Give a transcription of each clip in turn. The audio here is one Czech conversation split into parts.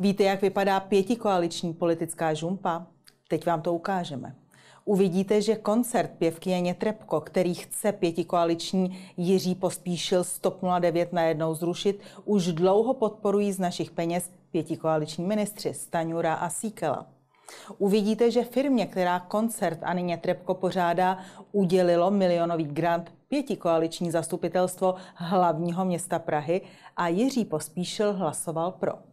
Víte, jak vypadá pětikoaliční politická žumpa? Teď vám to ukážeme. Uvidíte, že koncert pěvkyně Nětrebko, který chce pětikoaliční Jiří Pospíšil Stop 09 najednou zrušit, už dlouho podporují z našich peněz pětikoaliční ministři Staňura a Síkela. Uvidíte, že firmě, která koncert Ani Nětrebko pořádá, udělilo milionový grant pětikoaliční zastupitelstvo hlavního města Prahy a Jiří Pospíšil hlasoval pro.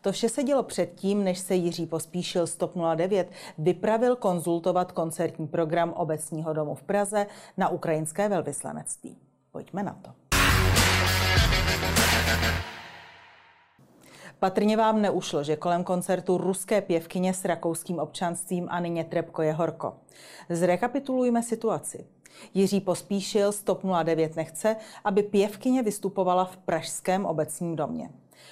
To vše se dělo předtím, než se Jiří Pospíšil z TOP 09 vypravil konzultovat koncertní program Obecního domu v Praze na ukrajinské velvyslanectví. Pojďme na to. Patrně vám neušlo, že kolem koncertu ruské pěvkyně s rakouským občanstvím Anině Trepko je horko. Zrekapitulujme situaci. Jiří Pospíšil z TOP 09 nechce, aby pěvkyně vystupovala v Pražském obecním domě.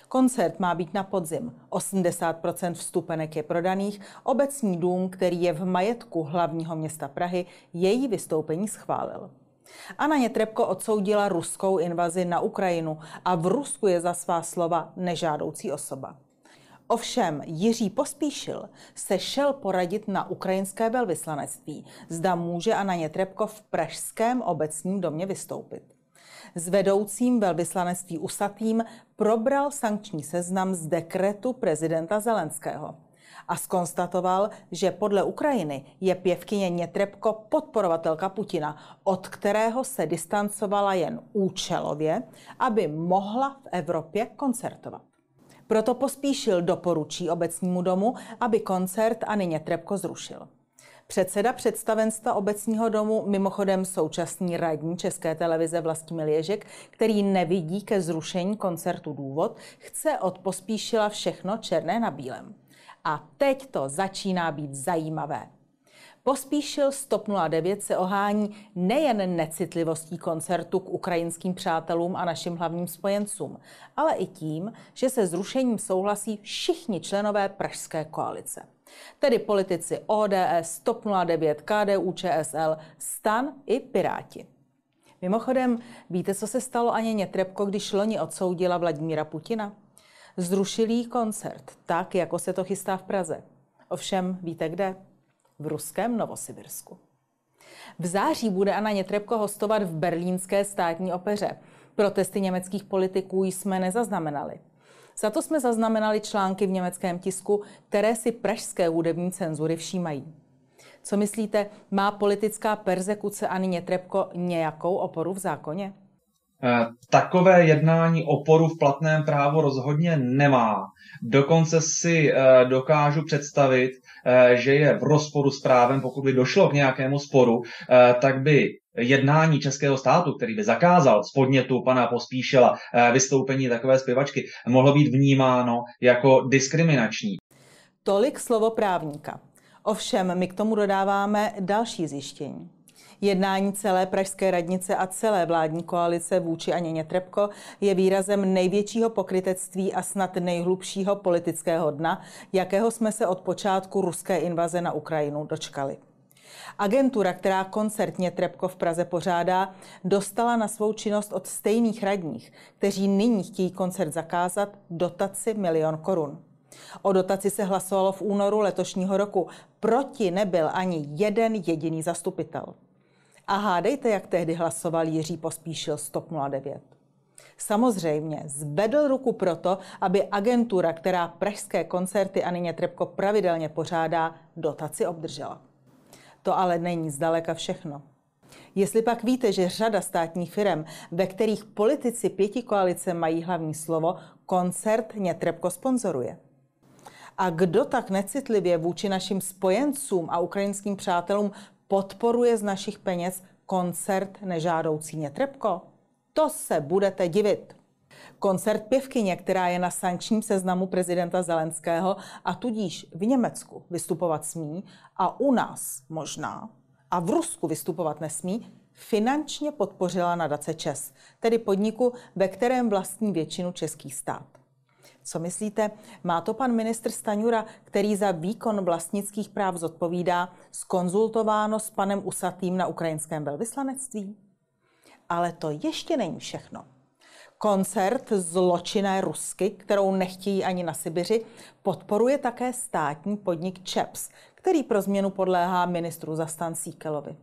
Koncert má být na podzim. 80% vstupenek je prodaných. Obecní dům, který je v majetku hlavního města Prahy, její vystoupení schválil. Anna Nětrebko odsoudila ruskou invazi na Ukrajinu a v Rusku je za svá slova nežádoucí osoba. Ovšem Jiří Pospíšil se šel poradit na ukrajinské velvyslanectví, zda může Anna Nětrebko v pražském obecním domě vystoupit. S vedoucím velvyslanectví Usatým probral sankční seznam z dekretu prezidenta Zelenského a skonstatoval, že podle Ukrajiny je pěvkyně Nětrebko podporovatelka Putina, od kterého se distancovala jen účelově, aby mohla v Evropě koncertovat. Proto pospíšil doporučí obecnímu domu, aby koncert Ani Nětrebko zrušil. Předseda představenstva obecního domu, mimochodem současný radní České televize Vlastimil Ježek, který nevidí ke zrušení koncertu důvod, chce od Pospíšila všechno černé na bílém. A teď to začíná být zajímavé. Pospíšil Stop 09 se ohání nejen necitlivostí koncertu k ukrajinským přátelům a našim hlavním spojencům, ale i tím, že se zrušením souhlasí všichni členové Pražské koalice. Tedy politici ODS, TOP 09, KDU, ČSL, STAN i Piráti. Mimochodem, víte, co se stalo Aně Nětrebko, když loni odsoudila Vladimíra Putina? Zrušili koncert, tak jako se to chystá v Praze. Ovšem, víte kde? V ruském Novosibirsku. V září bude Anna Nětrebko hostovat v berlínské státní opeře. Protesty německých politiků jsme nezaznamenali. Za to jsme zaznamenali články v německém tisku, které si pražské hudební cenzury všímají. Co myslíte, má politická persekuce Ani Nětrebko nějakou oporu v zákoně? Eh, takové jednání oporu v platném právu rozhodně nemá. Dokonce si eh, dokážu představit, eh, že je v rozporu s právem, pokud by došlo k nějakému sporu, tak by jednání českého státu, který by zakázal z podnětu pana Pospíšela vystoupení takové zpěvačky, mohlo být vnímáno jako diskriminační. Tolik slovo právníka. Ovšem, my k tomu dodáváme další zjištění. Jednání celé pražské radnice a celé vládní koalice vůči Aněně Trepko je výrazem největšího pokrytectví a snad nejhlubšího politického dna, jakého jsme se od počátku ruské invaze na Ukrajinu dočkali. Agentura, která koncertně Trepko v Praze pořádá, dostala na svou činnost od stejných radních, kteří nyní chtějí koncert zakázat, dotaci milion korun. O dotaci se hlasovalo v únoru letošního roku. Proti nebyl ani jeden jediný zastupitel. A hádejte, jak tehdy hlasoval Jiří Pospíšil z TOP 09. Samozřejmě zvedl ruku proto, aby agentura, která pražské koncerty Anině Trepko pravidelně pořádá, dotaci obdržela. To ale není zdaleka všechno. Jestli pak víte, že řada státních firm, ve kterých politici pěti koalice mají hlavní slovo, koncert Nětrebko sponzoruje. A kdo tak necitlivě vůči našim spojencům a ukrajinským přátelům podporuje z našich peněz koncert nežádoucí Nětrebko? To se budete divit. Koncert pěvkyně, která je na sankčním seznamu prezidenta Zelenského a tudíž v Německu vystupovat smí a u nás možná a v Rusku vystupovat nesmí, finančně podpořila nadace ČES, tedy podniku, ve kterém vlastní většinu českých stát. Co myslíte, má to pan ministr Staňura, který za výkon vlastnických práv zodpovídá, skonzultováno s panem Usatým na ukrajinském velvyslanectví? Ale to ještě není všechno. Koncert zločinné Rusky, kterou nechtějí ani na Sibiři, podporuje také státní podnik ČEPS, který pro změnu podléhá ministru zastan Síkelovi.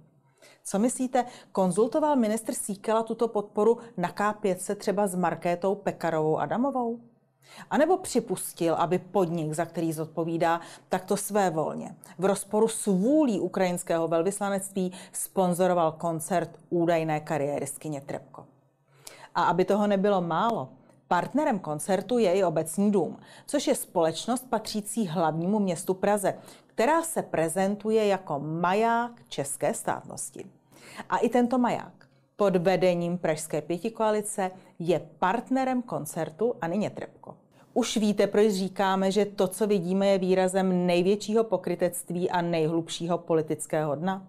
Co myslíte, konzultoval ministr Síkela tuto podporu na K5 se třeba s Markétou Pekarovou Adamovou? A nebo připustil, aby podnik, za který zodpovídá, takto své volně, v rozporu s vůlí ukrajinského velvyslanectví sponzoroval koncert údajné kariéristkyně Trepko. A aby toho nebylo málo, partnerem koncertu je i obecní dům, což je společnost patřící hlavnímu městu Praze, která se prezentuje jako maják české státnosti. A i tento maják pod vedením Pražské pětikoalice je partnerem koncertu Anině Trepko. Už víte, proč říkáme, že to, co vidíme, je výrazem největšího pokrytectví a nejhlubšího politického dna?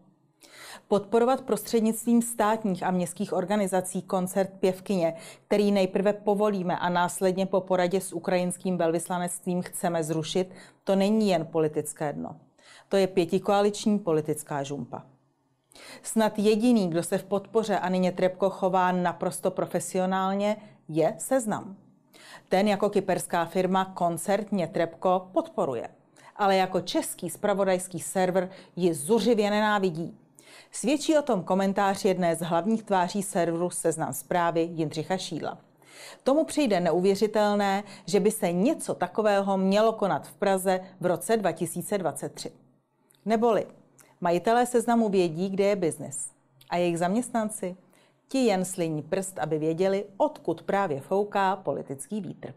Podporovat prostřednictvím státních a městských organizací koncert pěvkyně, který nejprve povolíme a následně po poradě s ukrajinským velvyslanectvím chceme zrušit, to není jen politické dno. To je pětikoaliční politická žumpa. Snad jediný, kdo se v podpoře Anině Trepko chová naprosto profesionálně, je Seznam. Ten jako kyperská firma koncertně Trepko podporuje. Ale jako český spravodajský server ji zuřivě nenávidí. Svědčí o tom komentář jedné z hlavních tváří serveru Seznam zprávy Jindřicha Šídla. Tomu přijde neuvěřitelné, že by se něco takového mělo konat v Praze v roce 2023. Neboli majitelé seznamu vědí, kde je biznis. A jejich zaměstnanci? Ti jen sliní prst, aby věděli, odkud právě fouká politický vítr.